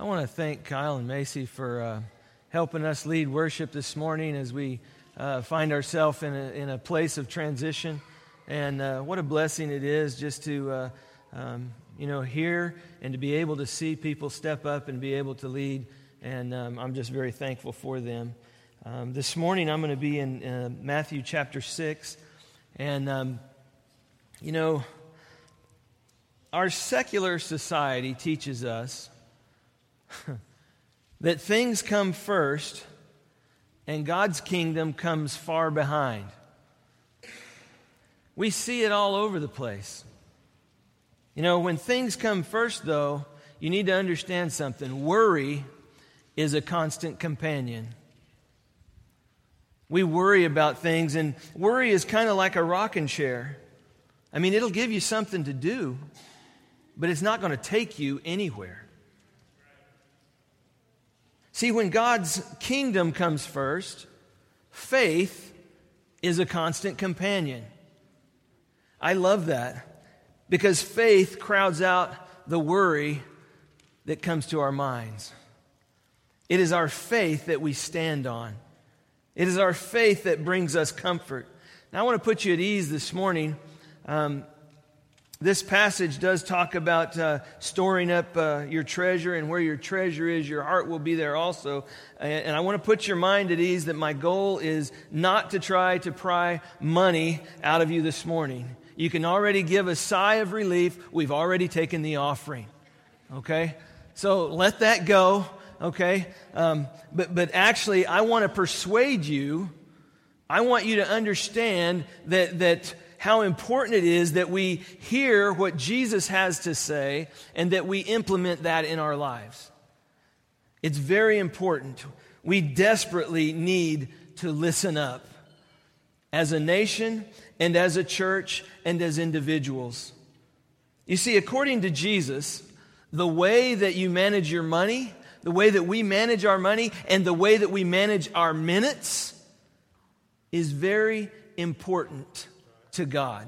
I want to thank Kyle and Macy for uh, helping us lead worship this morning as we uh, find ourselves in a, in a place of transition. And uh, what a blessing it is just to, uh, um, you know, hear and to be able to see people step up and be able to lead. And um, I'm just very thankful for them. Um, this morning I'm going to be in uh, Matthew chapter 6. And, um, you know, our secular society teaches us that things come first and God's kingdom comes far behind. We see it all over the place. You know, when things come first, though, you need to understand something. Worry is a constant companion. We worry about things, and worry is kind of like a rocking chair. I mean, it'll give you something to do, but it's not going to take you anywhere. See, when God's kingdom comes first, faith is a constant companion. I love that because faith crowds out the worry that comes to our minds. It is our faith that we stand on. It is our faith that brings us comfort. Now, I want to put you at ease this morning. Um, this passage does talk about uh, storing up uh, your treasure, and where your treasure is, your heart will be there also. And, and I want to put your mind at ease that my goal is not to try to pry money out of you this morning. You can already give a sigh of relief. We've already taken the offering. Okay? So let that go. Okay? Um, but, but actually, I want to persuade you. I want you to understand that, that how important it is that we hear what Jesus has to say and that we implement that in our lives. It's very important. We desperately need to listen up as a nation and as a church and as individuals. You see, according to Jesus, the way that you manage your money, the way that we manage our money, and the way that we manage our minutes is very important to God.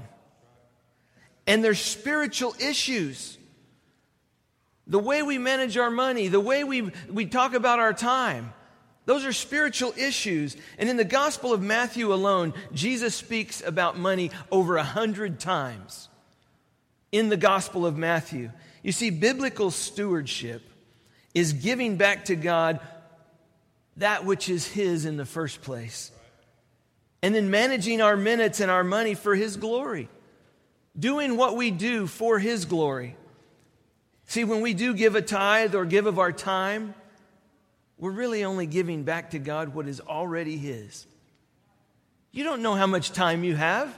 And there's spiritual issues. The way we manage our money, the way we, we talk about our time, those are spiritual issues. And in the Gospel of Matthew alone, Jesus speaks about money over a hundred times in the Gospel of Matthew. You see, biblical stewardship is giving back to God that which is His in the first place and then managing our minutes and our money for His glory, doing what we do for His glory. See, when we do give a tithe or give of our time, we're really only giving back to God what is already His. You don't know how much time you have.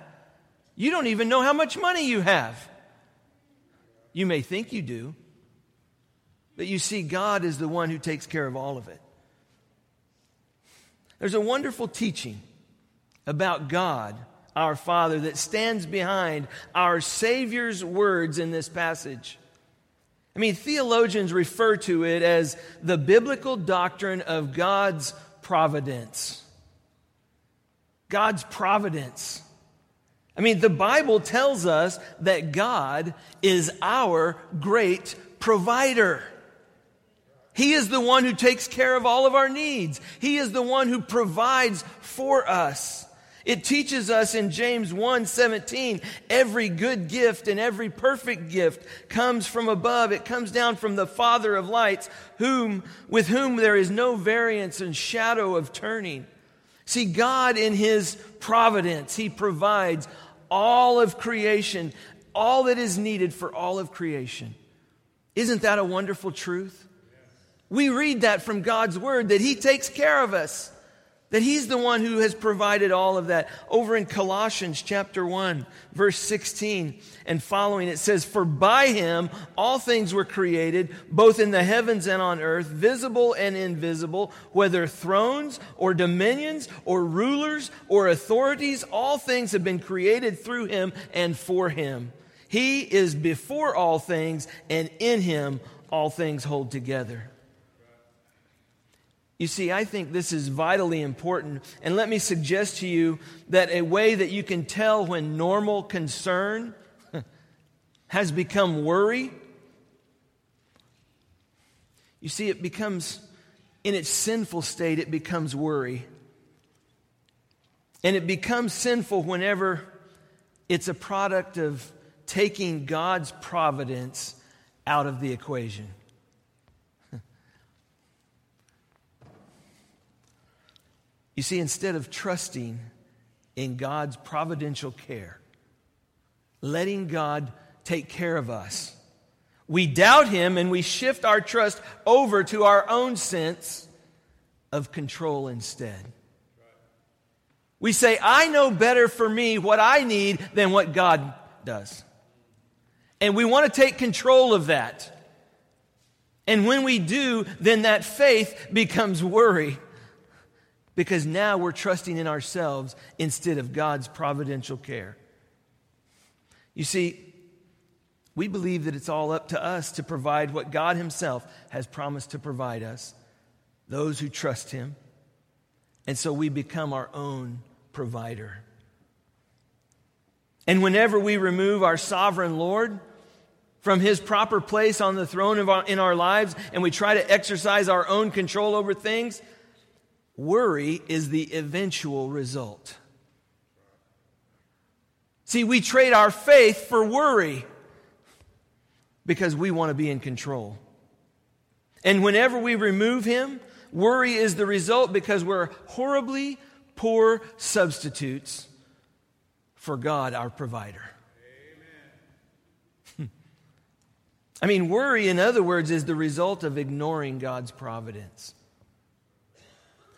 You don't even know how much money you have. You may think you do, but you see, God is the one who takes care of all of it. There's a wonderful teaching about God, our Father, that stands behind our Savior's words in this passage. I mean, theologians refer to it as the biblical doctrine of God's providence. God's providence. I mean, the Bible tells us that God is our great provider. He is the one who takes care of all of our needs. He is the one who provides for us. It teaches us in James 1 17, every good gift and every perfect gift comes from above. It comes down from the Father of lights, whom, with whom there is no variance and shadow of turning. See, God in His providence, He provides all of creation, all that is needed for all of creation. Isn't that a wonderful truth? We read that from God's Word that He takes care of us. That he's the one who has provided all of that. Over in Colossians chapter 1, verse 16 and following, it says, For by him all things were created, both in the heavens and on earth, visible and invisible, whether thrones or dominions or rulers or authorities, all things have been created through him and for him. He is before all things, and in him all things hold together. You see, I think this is vitally important. And let me suggest to you that a way that you can tell when normal concern has become worry. You see, it becomes, in its sinful state, it becomes worry. And it becomes sinful whenever it's a product of taking God's providence out of the equation. You see, instead of trusting in God's providential care, letting God take care of us, we doubt Him and we shift our trust over to our own sense of control instead. We say, I know better for me what I need than what God does. And we want to take control of that. And when we do, then that faith becomes worry because now we're trusting in ourselves instead of God's providential care. You see, we believe that it's all up to us to provide what God Himself has promised to provide us, those who trust Him. And so we become our own provider. And whenever we remove our sovereign Lord from his proper place on the throne our, in our lives and we try to exercise our own control over things, worry is the eventual result. See, we trade our faith for worry because we want to be in control. And whenever we remove him, worry is the result because we're horribly poor substitutes for God, our provider. I mean, worry, in other words, is the result of ignoring God's providence.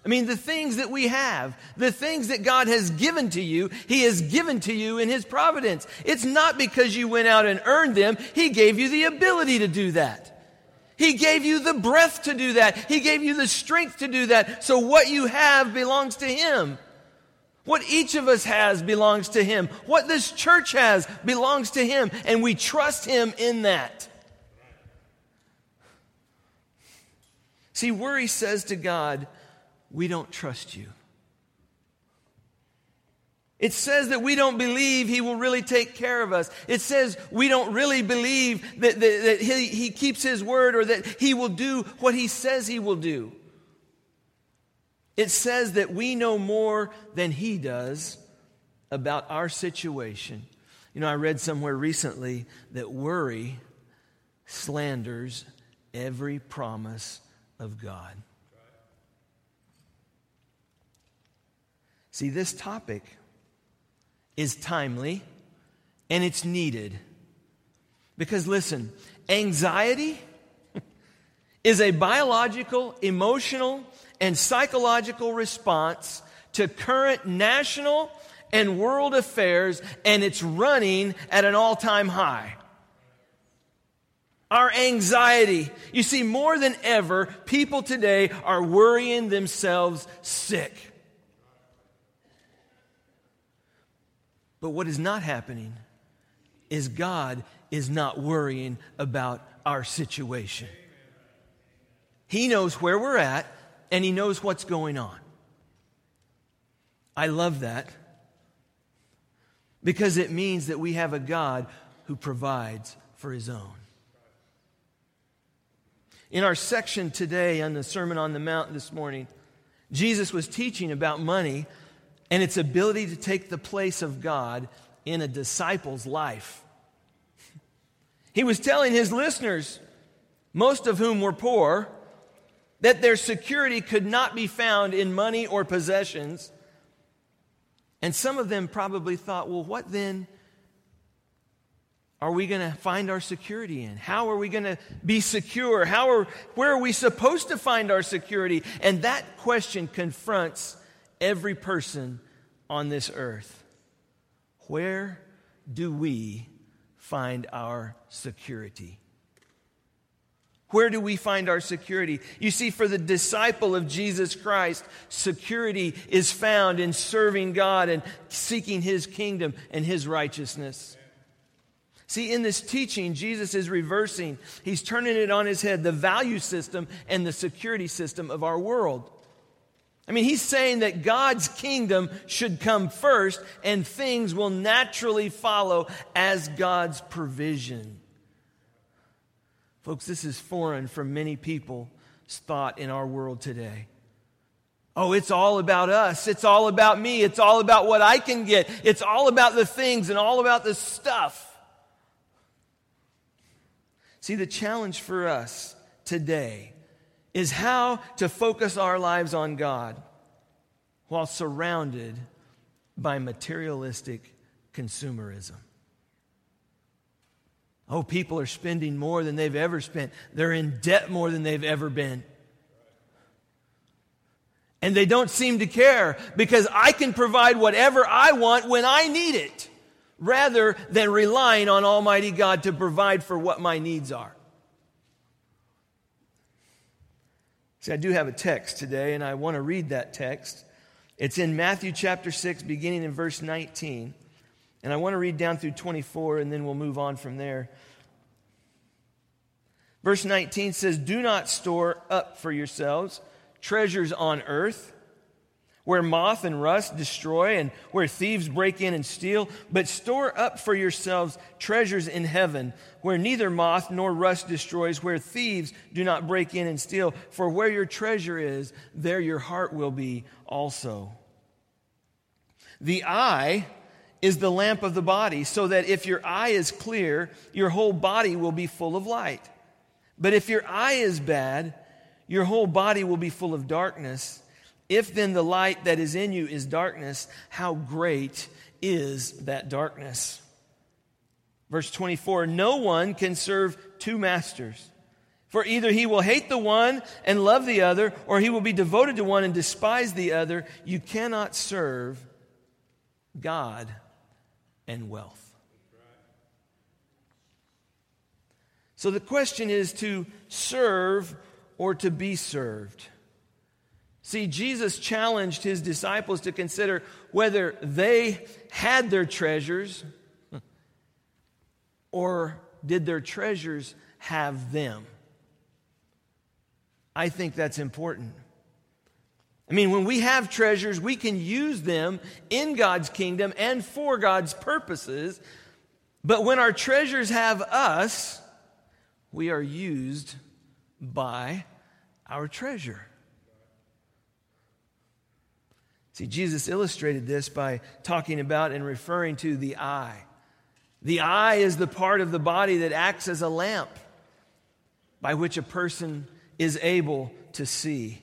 I mean, the things that we have, the things that God has given to you, He has given to you in His providence. It's not because you went out and earned them, He gave you the ability to do that. He gave you the breath to do that. He gave you the strength to do that. So what you have belongs to Him. What each of us has belongs to Him. What this church has belongs to Him. And we trust Him in that. See, worry says to God, we don't trust you. It says that we don't believe he will really take care of us. It says we don't really believe that, that, that he, he keeps his word or that he will do what he says he will do. It says that we know more than he does about our situation. You know, I read somewhere recently that worry slanders every promise of God. See, this topic is timely and it's needed. Because listen, anxiety is a biological, emotional, and psychological response to current national and world affairs, and it's running at an all time high. Our anxiety. You see, more than ever, people today are worrying themselves sick. But what is not happening is God is not worrying about our situation. He knows where we're at and He knows what's going on. I love that because it means that we have a God who provides for His own. In our section today on the Sermon on the Mount this morning, Jesus was teaching about money and its ability to take the place of God in a disciple's life. He was telling his listeners, most of whom were poor, that their security could not be found in money or possessions. And some of them probably thought, well, what then are we going to find our security in? How are we going to be secure? How are, where are we supposed to find our security? And that question confronts every person on this earth. Where do we find our security? Where do we find our security? You see, for the disciple of Jesus Christ, security is found in serving God and seeking His kingdom and His righteousness. See, in this teaching, Jesus is reversing, He's turning it on His head, the value system and the security system of our world. I mean, he's saying that God's kingdom should come first and things will naturally follow as God's provision. Folks, this is foreign for many people's thought in our world today. Oh, it's all about us. It's all about me. It's all about what I can get. It's all about the things and all about the stuff. See, the challenge for us today is how to focus our lives on God while surrounded by materialistic consumerism. Oh, people are spending more than they've ever spent. They're in debt more than they've ever been. And they don't seem to care because I can provide whatever I want when I need it rather than relying on Almighty God to provide for what my needs are. See, I do have a text today, and I want to read that text. It's in Matthew chapter 6, beginning in verse 19. And I want to read down through 24, and then we'll move on from there. Verse 19 says, Do not store up for yourselves treasures on earth where moth and rust destroy and where thieves break in and steal, but store up for yourselves treasures in heaven where neither moth nor rust destroys, where thieves do not break in and steal. For where your treasure is, there your heart will be also. The eye is the lamp of the body, so that if your eye is clear, your whole body will be full of light. But if your eye is bad, your whole body will be full of darkness. If then the light that is in you is darkness, how great is that darkness? Verse 24 No one can serve two masters. For either he will hate the one and love the other, or he will be devoted to one and despise the other. You cannot serve God and wealth. So the question is to serve or to be served. See, Jesus challenged his disciples to consider whether they had their treasures or did their treasures have them. I think that's important. I mean, when we have treasures, we can use them in God's kingdom and for God's purposes. But when our treasures have us, we are used by our treasure. See, Jesus illustrated this by talking about and referring to the eye. The eye is the part of the body that acts as a lamp by which a person is able to see.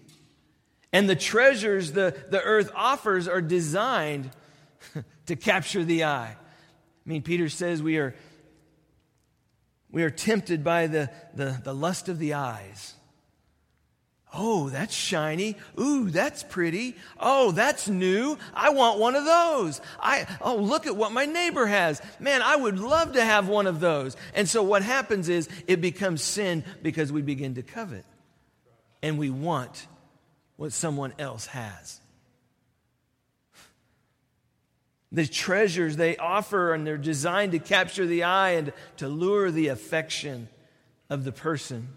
And the treasures the, the earth offers are designed to capture the eye. I mean, Peter says we are we are tempted by the, the, the lust of the eyes. Oh, that's shiny. Ooh, that's pretty. Oh, that's new. I want one of those. I, oh, look at what my neighbor has. Man, I would love to have one of those. And so what happens is it becomes sin because we begin to covet and we want what someone else has. The treasures they offer and they're designed to capture the eye and to lure the affection of the person.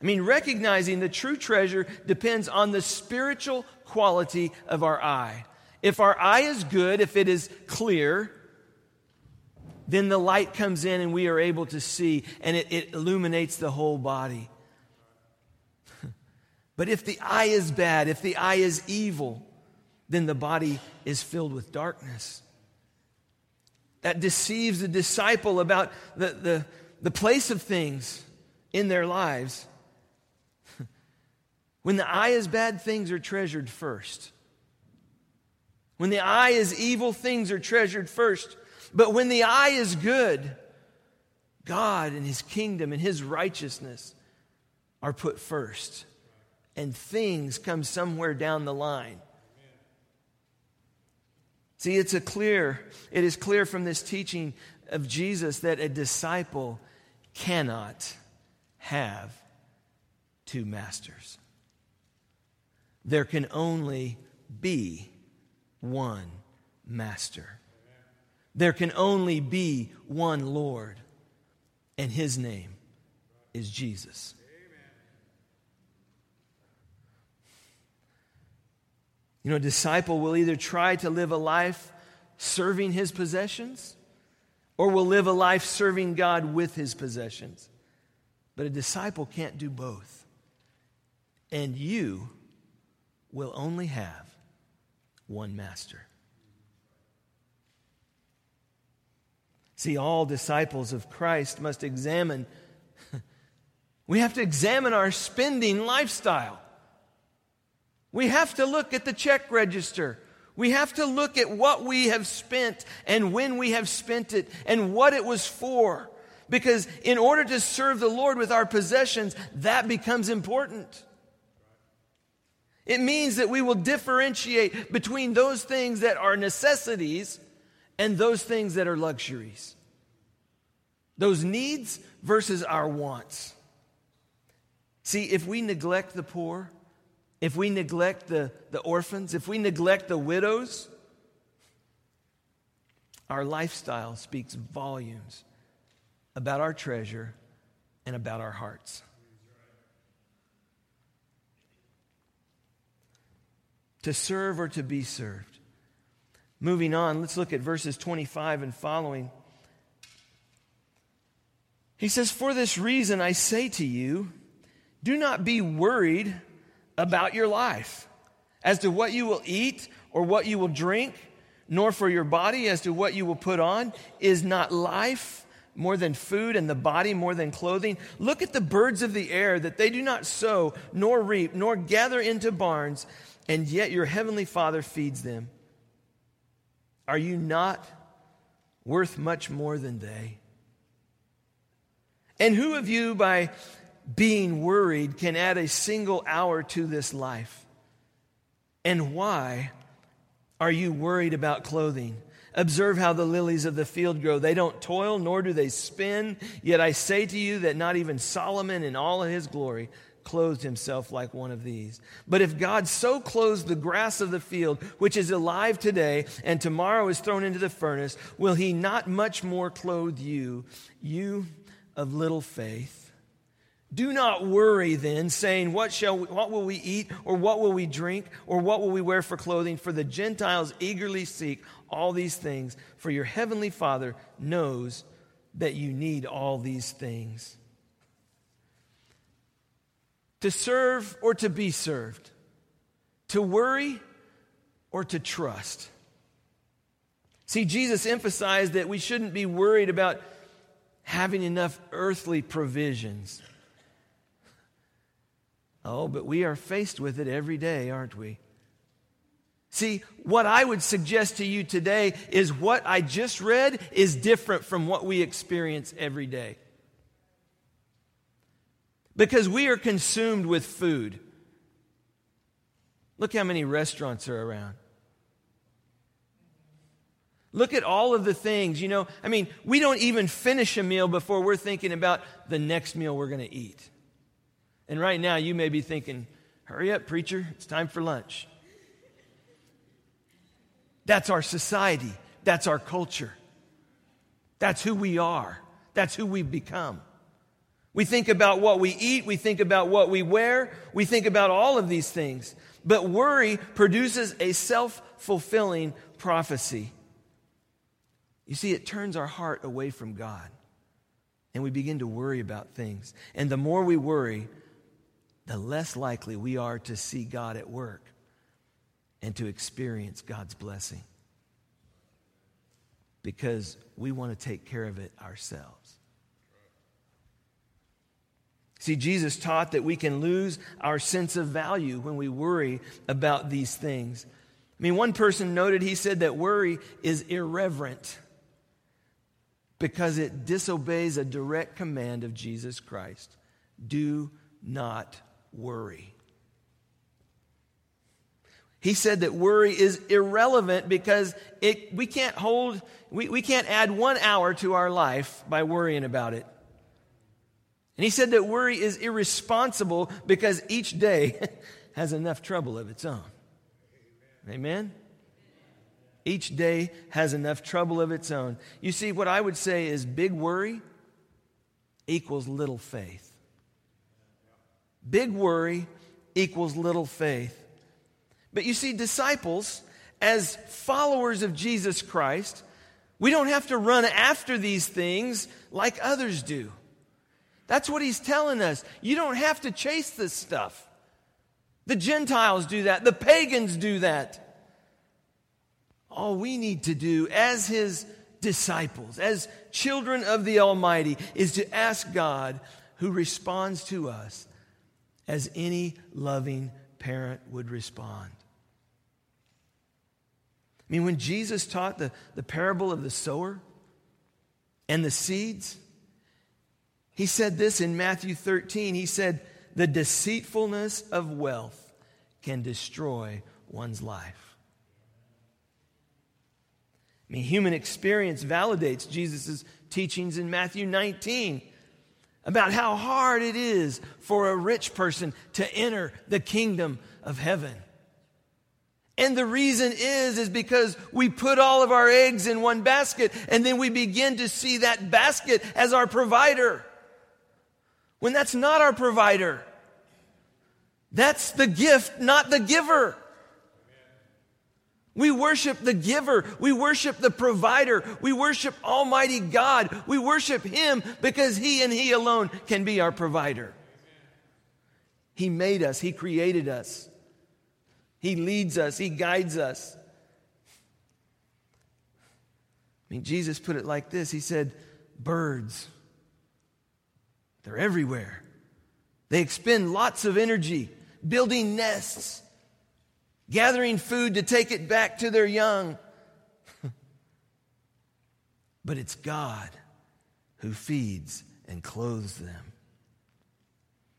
I mean, recognizing the true treasure depends on the spiritual quality of our eye. If our eye is good, if it is clear, then the light comes in and we are able to see and it, it illuminates the whole body. but if the eye is bad, if the eye is evil, then the body is filled with darkness. That deceives the disciple about the, the, the place of things in their lives. When the eye is bad, things are treasured first. When the eye is evil, things are treasured first. But when the eye is good, God and His kingdom and His righteousness are put first. And things come somewhere down the line. See, it's a clear, it is clear from this teaching of Jesus that a disciple cannot have two masters. There can only be one master. There can only be one Lord, and his name is Jesus. You know, a disciple will either try to live a life serving his possessions or will live a life serving God with his possessions. But a disciple can't do both. and you will only have one master. See, all disciples of Christ must examine, we have to examine our spending lifestyle. We have to look at the check register. We have to look at what we have spent and when we have spent it and what it was for. Because in order to serve the Lord with our possessions, that becomes important. It means that we will differentiate between those things that are necessities and those things that are luxuries. Those needs versus our wants. See, if we neglect the poor, if we neglect the, the orphans, if we neglect the widows, our lifestyle speaks volumes about our treasure and about our hearts. To serve or to be served. Moving on, let's look at verses 25 and following. He says, For this reason I say to you, do not be worried about your life as to what you will eat or what you will drink, nor for your body as to what you will put on. Is not life more than food and the body more than clothing? Look at the birds of the air that they do not sow, nor reap, nor gather into barns, and yet your heavenly Father feeds them. Are you not worth much more than they? And who of you, by being worried can add a single hour to this life? And why are you worried about clothing? Observe how the lilies of the field grow. They don't toil, nor do they spin. Yet I say to you that not even Solomon in all of his glory clothed himself like one of these. But if God so clothes the grass of the field, which is alive today and tomorrow is thrown into the furnace, will he not much more clothe you, you of little faith? Do not worry then, saying, what, shall we, what will we eat, or what will we drink, or what will we wear for clothing? For the Gentiles eagerly seek all these things, for your heavenly Father knows that you need all these things. To serve or to be served, to worry or to trust. See, Jesus emphasized that we shouldn't be worried about having enough earthly provisions. Oh, but we are faced with it every day, aren't we? See, what I would suggest to you today is what I just read is different from what we experience every day. Because we are consumed with food. Look how many restaurants are around. Look at all of the things, you know. I mean, we don't even finish a meal before we're thinking about the next meal we're going to eat. And right now, you may be thinking, hurry up, preacher, it's time for lunch. That's our society, that's our culture, that's who we are, that's who we've become. We think about what we eat, we think about what we wear, we think about all of these things. But worry produces a self fulfilling prophecy. You see, it turns our heart away from God, and we begin to worry about things. And the more we worry, the less likely we are to see God at work and to experience God's blessing because we want to take care of it ourselves. See, Jesus taught that we can lose our sense of value when we worry about these things. I mean, one person noted, he said that worry is irreverent because it disobeys a direct command of Jesus Christ do not worry. He said that worry is irrelevant because it, we can't hold, we, we can't add one hour to our life by worrying about it. And he said that worry is irresponsible because each day has enough trouble of its own. Amen? Each day has enough trouble of its own. You see, what I would say is big worry equals little faith. Big worry equals little faith. But you see, disciples, as followers of Jesus Christ, we don't have to run after these things like others do. That's what he's telling us. You don't have to chase this stuff. The Gentiles do that. The pagans do that. All we need to do as his disciples, as children of the Almighty, is to ask God, who responds to us as any loving parent would respond. I mean, when Jesus taught the, the parable of the sower and the seeds, he said this in Matthew 13. He said, The deceitfulness of wealth can destroy one's life. I mean, human experience validates Jesus' teachings in Matthew 19 about how hard it is for a rich person to enter the kingdom of heaven. And the reason is, is because we put all of our eggs in one basket and then we begin to see that basket as our provider. When that's not our provider. That's the gift, not the giver. We worship the giver. We worship the provider. We worship Almighty God. We worship Him because He and He alone can be our provider. He made us, He created us, He leads us, He guides us. I mean, Jesus put it like this He said, Birds, they're everywhere. They expend lots of energy building nests gathering food to take it back to their young. but it's God who feeds and clothes them.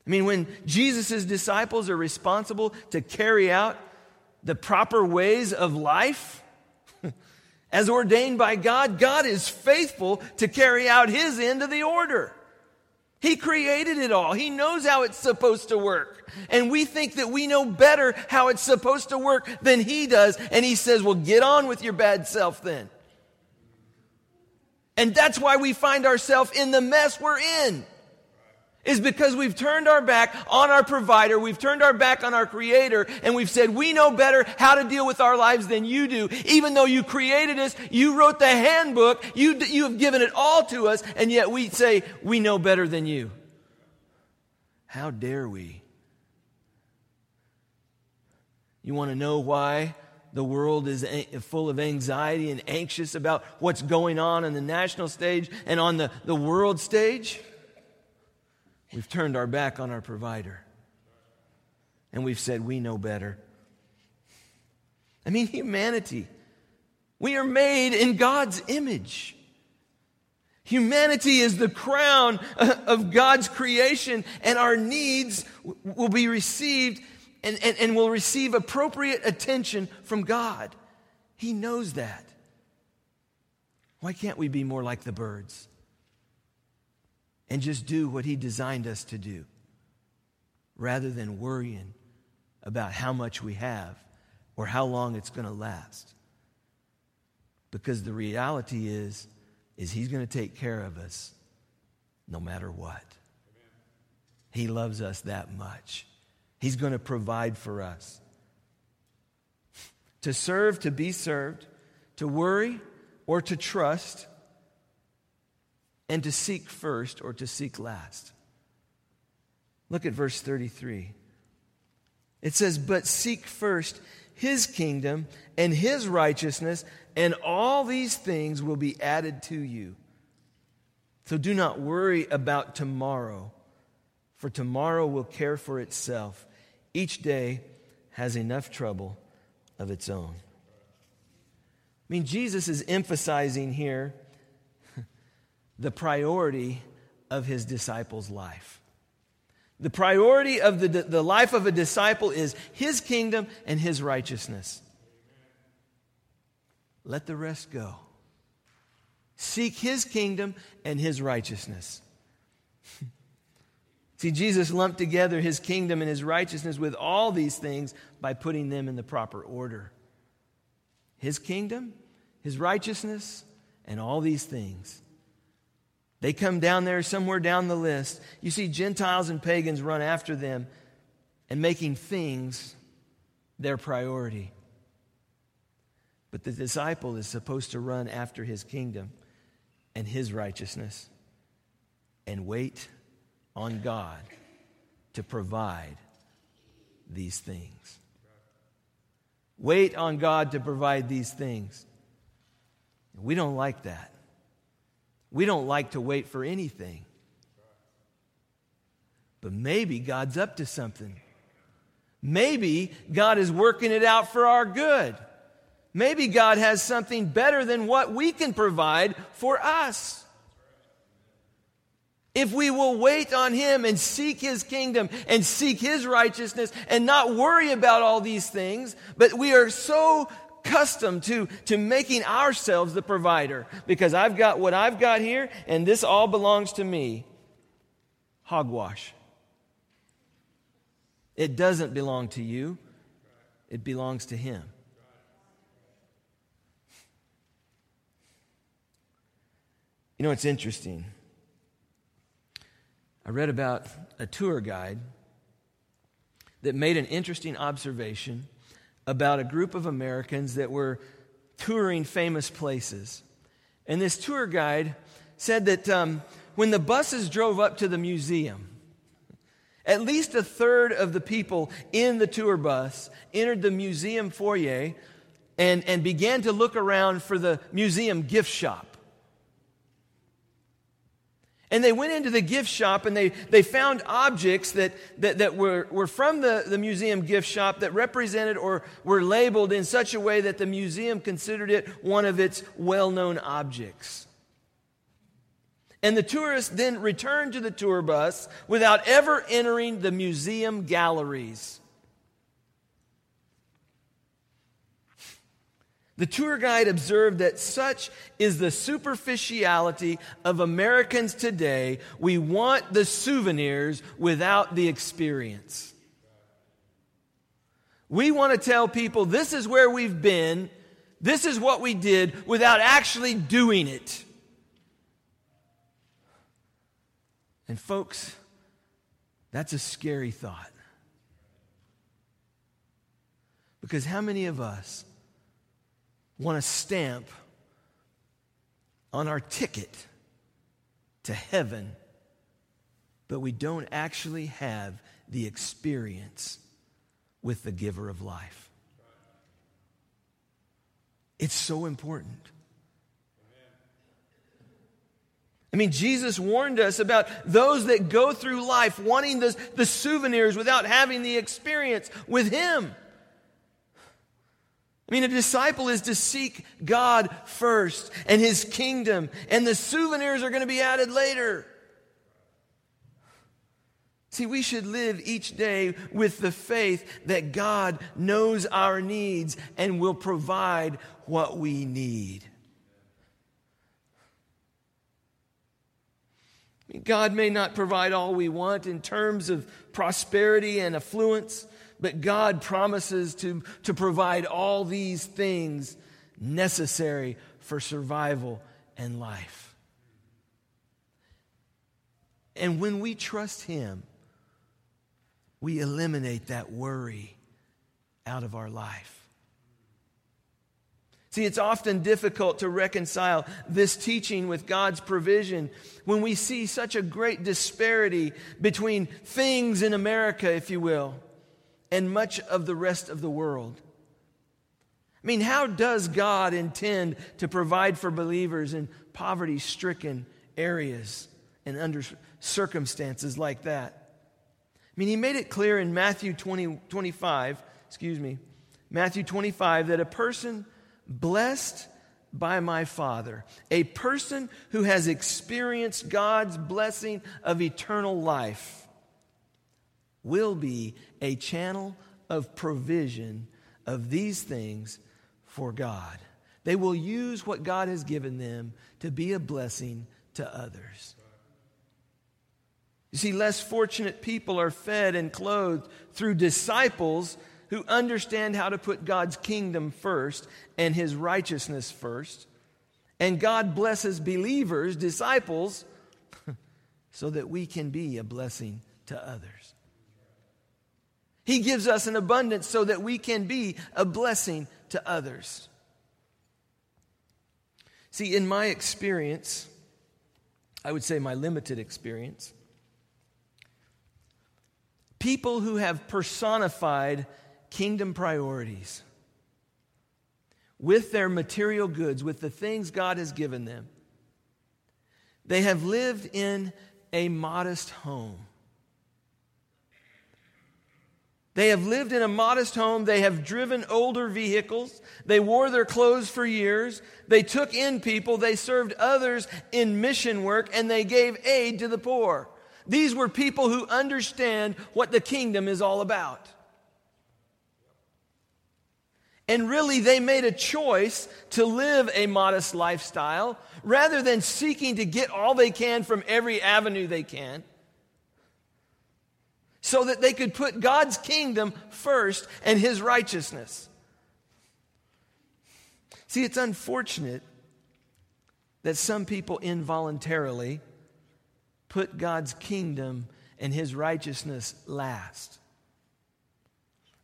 I mean, when Jesus' disciples are responsible to carry out the proper ways of life, as ordained by God, God is faithful to carry out his end of the order. He created it all. He knows how it's supposed to work. And we think that we know better how it's supposed to work than He does. And He says, well, get on with your bad self then. And that's why we find ourselves in the mess we're in is because we've turned our back on our provider, we've turned our back on our creator, and we've said, we know better how to deal with our lives than you do. Even though you created us, you wrote the handbook, you, you have given it all to us, and yet we say, we know better than you. How dare we? You want to know why the world is full of anxiety and anxious about what's going on on the national stage and on the, the world stage? We've turned our back on our provider. And we've said, we know better. I mean, humanity. We are made in God's image. Humanity is the crown uh, of God's creation, and our needs will be received and, and, and will receive appropriate attention from God. He knows that. Why can't we be more like the birds? And just do what He designed us to do rather than worrying about how much we have or how long it's going to last. Because the reality is, is He's going to take care of us no matter what. He loves us that much. He's going to provide for us. To serve, to be served, to worry, or to trust and to seek first or to seek last. Look at verse 33. It says, But seek first his kingdom and his righteousness, and all these things will be added to you. So do not worry about tomorrow, for tomorrow will care for itself. Each day has enough trouble of its own. I mean, Jesus is emphasizing here the priority of his disciples' life. The priority of the, the life of a disciple is his kingdom and his righteousness. Let the rest go. Seek his kingdom and his righteousness. See, Jesus lumped together his kingdom and his righteousness with all these things by putting them in the proper order. His kingdom, his righteousness, and all these things they come down there somewhere down the list. You see, Gentiles and pagans run after them and making things their priority. But the disciple is supposed to run after his kingdom and his righteousness and wait on God to provide these things. Wait on God to provide these things. We don't like that. We don't like to wait for anything. But maybe God's up to something. Maybe God is working it out for our good. Maybe God has something better than what we can provide for us. If we will wait on Him and seek His kingdom and seek His righteousness and not worry about all these things, but we are so accustomed to, to making ourselves the provider because I've got what I've got here and this all belongs to me. Hogwash. It doesn't belong to you, it belongs to Him. You know, it's interesting. I read about a tour guide that made an interesting observation about a group of Americans that were touring famous places. And this tour guide said that um, when the buses drove up to the museum, at least a third of the people in the tour bus entered the museum foyer and, and began to look around for the museum gift shop. And they went into the gift shop and they, they found objects that, that, that were, were from the, the museum gift shop that represented or were labeled in such a way that the museum considered it one of its well known objects. And the tourists then returned to the tour bus without ever entering the museum galleries. The tour guide observed that such is the superficiality of Americans today. We want the souvenirs without the experience. We want to tell people this is where we've been, this is what we did, without actually doing it. And, folks, that's a scary thought. Because how many of us want a stamp on our ticket to heaven, but we don't actually have the experience with the giver of life. It's so important. I mean, Jesus warned us about those that go through life wanting the, the souvenirs without having the experience with Him. I mean, a disciple is to seek God first and his kingdom, and the souvenirs are going to be added later. See, we should live each day with the faith that God knows our needs and will provide what we need. God may not provide all we want in terms of prosperity and affluence. But God promises to, to provide all these things necessary for survival and life. And when we trust Him, we eliminate that worry out of our life. See, it's often difficult to reconcile this teaching with God's provision when we see such a great disparity between things in America, if you will, and much of the rest of the world. I mean, how does God intend to provide for believers in poverty stricken areas and under circumstances like that? I mean, he made it clear in Matthew 20, 25, excuse me, Matthew 25, that a person blessed by my Father, a person who has experienced God's blessing of eternal life, will be a channel of provision of these things for God. They will use what God has given them to be a blessing to others. You see, less fortunate people are fed and clothed through disciples who understand how to put God's kingdom first and his righteousness first. And God blesses believers, disciples, so that we can be a blessing to others. He gives us an abundance so that we can be a blessing to others. See, in my experience, I would say my limited experience, People who have personified kingdom priorities with their material goods, with the things God has given them. They have lived in a modest home. They have lived in a modest home. They have driven older vehicles. They wore their clothes for years. They took in people. They served others in mission work and they gave aid to the poor. These were people who understand what the kingdom is all about. And really, they made a choice to live a modest lifestyle rather than seeking to get all they can from every avenue they can so that they could put God's kingdom first and his righteousness. See, it's unfortunate that some people involuntarily put God's kingdom and his righteousness last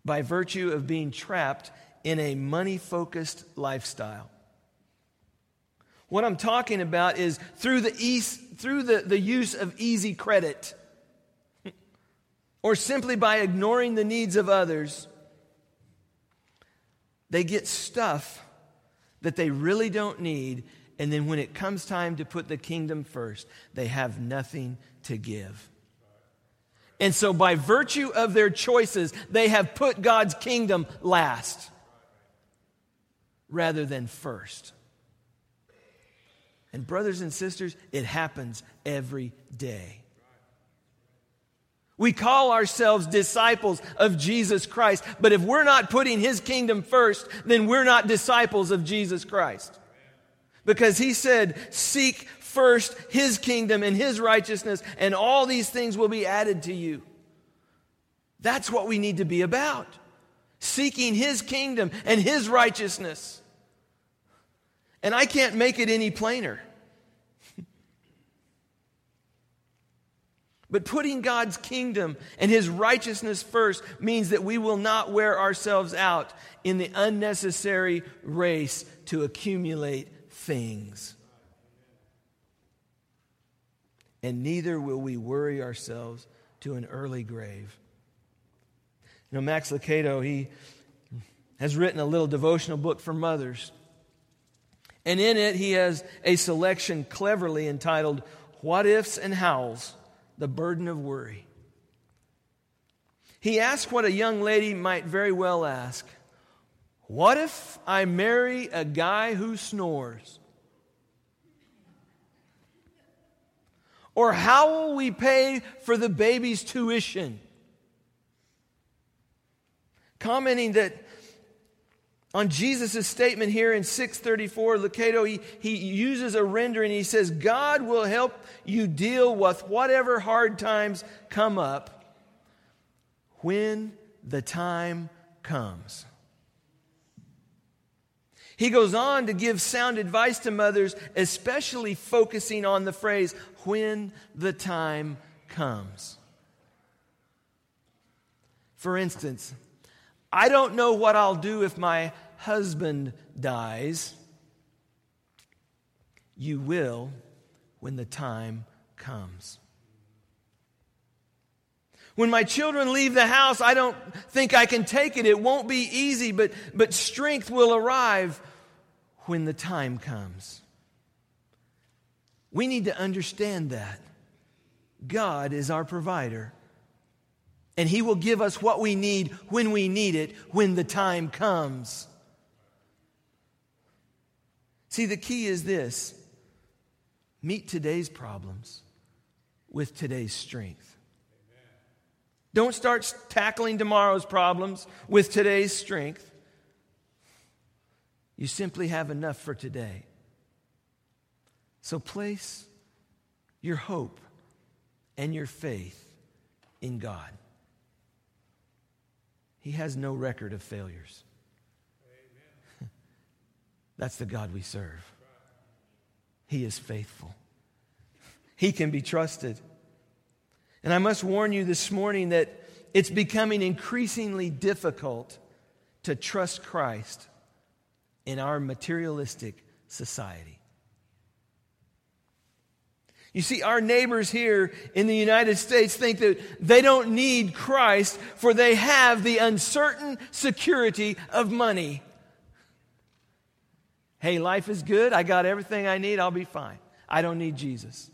by virtue of being trapped in a money focused lifestyle. What I'm talking about is through the, through the, the use of easy credit or simply by ignoring the needs of others, they get stuff that they really don't need. And then when it comes time to put the kingdom first, they have nothing to give. And so, by virtue of their choices, they have put God's kingdom last rather than first. And, brothers and sisters, it happens every day. We call ourselves disciples of Jesus Christ, but if we're not putting His kingdom first, then we're not disciples of Jesus Christ. Because He said, Seek first His kingdom and His righteousness, and all these things will be added to you. That's what we need to be about seeking His kingdom and His righteousness. And I can't make it any plainer. But putting God's kingdom and his righteousness first means that we will not wear ourselves out in the unnecessary race to accumulate things. And neither will we worry ourselves to an early grave. You know, Max Lucado, he has written a little devotional book for mothers. And in it, he has a selection cleverly entitled What Ifs and How Wills The Burden of Worry. He asked what a young lady might very well ask What if I marry a guy who snores? Or how will we pay for the baby's tuition? Commenting that on Jesus' statement here in 634, Lucado, he, he uses a rendering. He says, God will help you deal with whatever hard times come up when the time comes. He goes on to give sound advice to mothers, especially focusing on the phrase, when the time comes. For instance, I don't know what I'll do if my husband dies, you will when the time comes. When my children leave the house, I don't think I can take it. It won't be easy, but, but strength will arrive when the time comes. We need to understand that. God is our provider. And He will give us what we need when we need it, when the time comes. See, the key is this meet today's problems with today's strength. Don't start tackling tomorrow's problems with today's strength. You simply have enough for today. So place your hope and your faith in God. He has no record of failures. That's the God we serve. He is faithful, He can be trusted. And I must warn you this morning that it's becoming increasingly difficult to trust Christ in our materialistic society. You see, our neighbors here in the United States think that they don't need Christ, for they have the uncertain security of money. Hey, life is good. I got everything I need. I'll be fine. I don't need Jesus.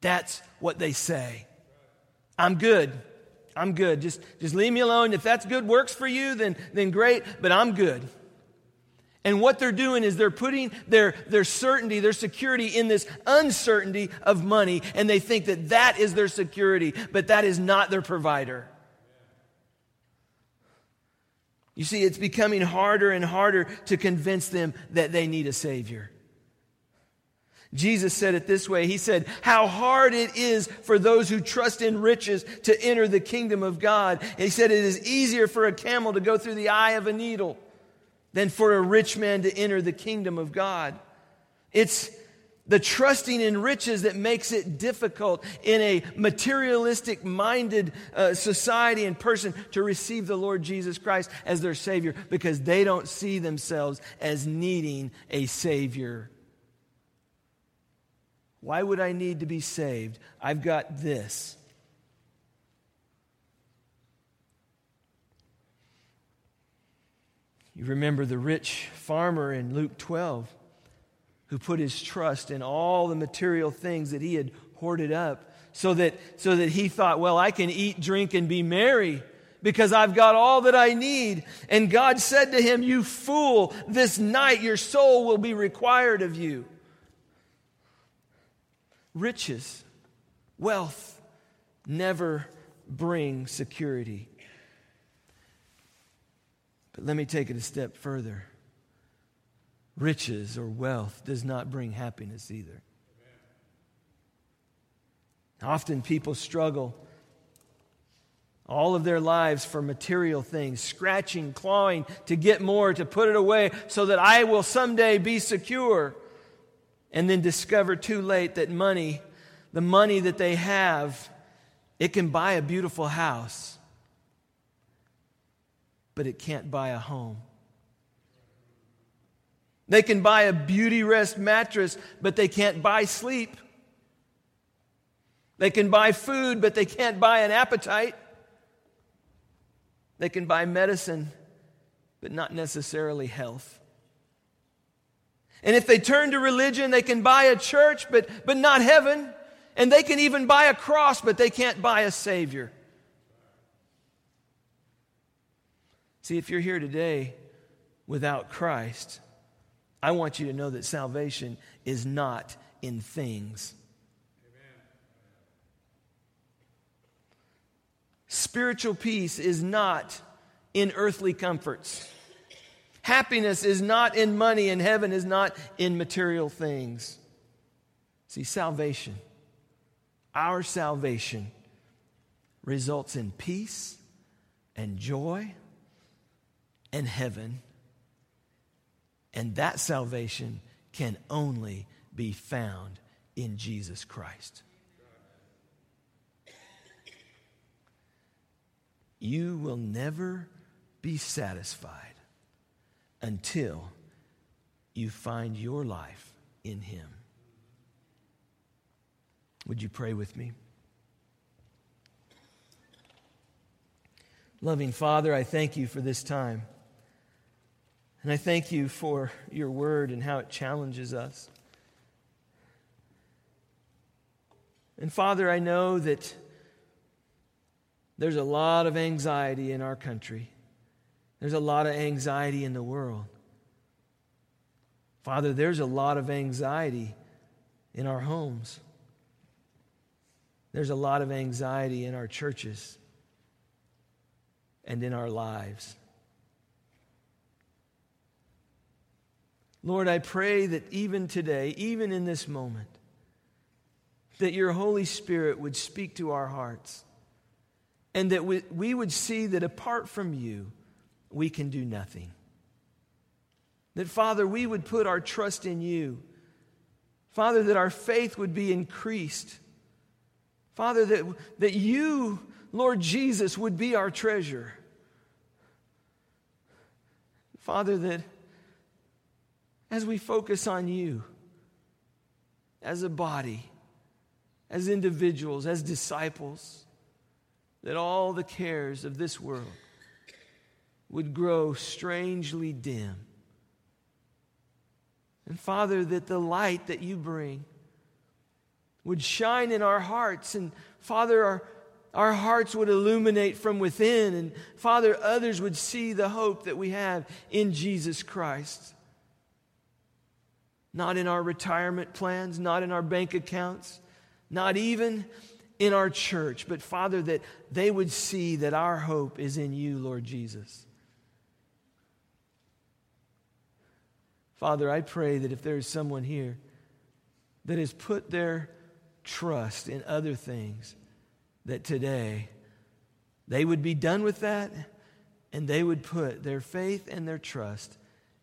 That's what they say. I'm good. I'm good. Just, just leave me alone. If that's good works for you, then, then great, but I'm good. And what they're doing is they're putting their, their certainty, their security in this uncertainty of money, and they think that that is their security, but that is not their provider. You see, it's becoming harder and harder to convince them that they need a Savior. Jesus said it this way He said, How hard it is for those who trust in riches to enter the kingdom of God. And he said, It is easier for a camel to go through the eye of a needle than for a rich man to enter the kingdom of God. It's the trusting in riches that makes it difficult in a materialistic minded uh, society and person to receive the Lord Jesus Christ as their Savior because they don't see themselves as needing a Savior. Why would I need to be saved? I've got this. You remember the rich farmer in Luke 12 who put his trust in all the material things that he had hoarded up so that, so that he thought, well, I can eat, drink, and be merry because I've got all that I need. And God said to him, You fool, this night your soul will be required of you riches, wealth never bring security. But let me take it a step further. Riches or wealth does not bring happiness either. Often people struggle all of their lives for material things, scratching, clawing to get more, to put it away so that I will someday be secure and then discover too late that money, the money that they have, it can buy a beautiful house, but it can't buy a home. They can buy a beauty rest mattress, but they can't buy sleep. They can buy food, but they can't buy an appetite. They can buy medicine, but not necessarily health. And if they turn to religion, they can buy a church, but, but not heaven. And they can even buy a cross, but they can't buy a Savior. See, if you're here today without Christ, I want you to know that salvation is not in things. Spiritual peace is not in earthly comforts. Happiness is not in money, and heaven is not in material things. See, salvation, our salvation, results in peace and joy and heaven. And that salvation can only be found in Jesus Christ. You will never be satisfied until you find your life in Him. Would you pray with me? Loving Father, I thank you for this time. And I thank you for your word and how it challenges us. And Father, I know that there's a lot of anxiety in our country. There's a lot of anxiety in the world. Father, there's a lot of anxiety in our homes. There's a lot of anxiety in our churches and in our lives. Lord, I pray that even today, even in this moment, that your Holy Spirit would speak to our hearts and that we, we would see that apart from you, we can do nothing. That, Father, we would put our trust in you. Father, that our faith would be increased. Father, that, that you, Lord Jesus, would be our treasure. Father, that as we focus on you, as a body, as individuals, as disciples, that all the cares of this world would grow strangely dim. And Father, that the light that you bring would shine in our hearts. And Father, our, our hearts would illuminate from within. And Father, others would see the hope that we have in Jesus Christ. Not in our retirement plans, not in our bank accounts, not even in our church, but Father, that they would see that our hope is in you, Lord Jesus. Father, I pray that if there is someone here that has put their trust in other things, that today they would be done with that and they would put their faith and their trust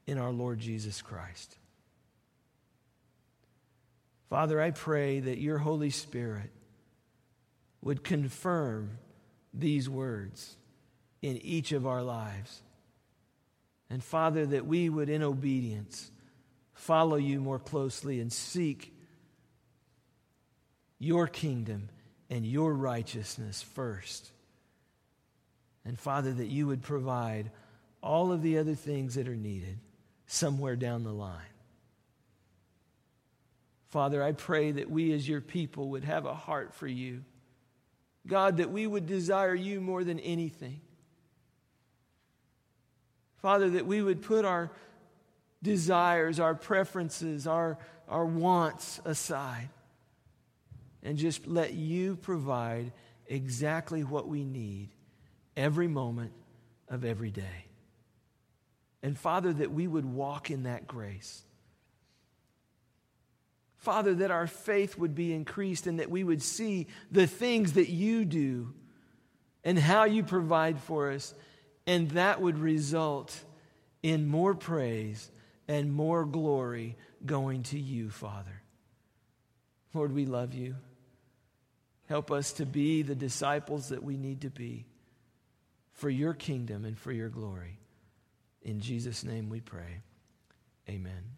in our Lord Jesus Christ. Father, I pray that your Holy Spirit would confirm these words in each of our lives. And Father, that we would, in obedience, follow you more closely and seek your kingdom and your righteousness first. And Father, that you would provide all of the other things that are needed somewhere down the line. Father, I pray that we as your people would have a heart for you. God, that we would desire you more than anything. Father, that we would put our desires, our preferences, our, our wants aside and just let you provide exactly what we need every moment of every day. And Father, that we would walk in that grace. Father, that our faith would be increased and that we would see the things that you do and how you provide for us, and that would result in more praise and more glory going to you, Father. Lord, we love you. Help us to be the disciples that we need to be for your kingdom and for your glory. In Jesus' name we pray. Amen.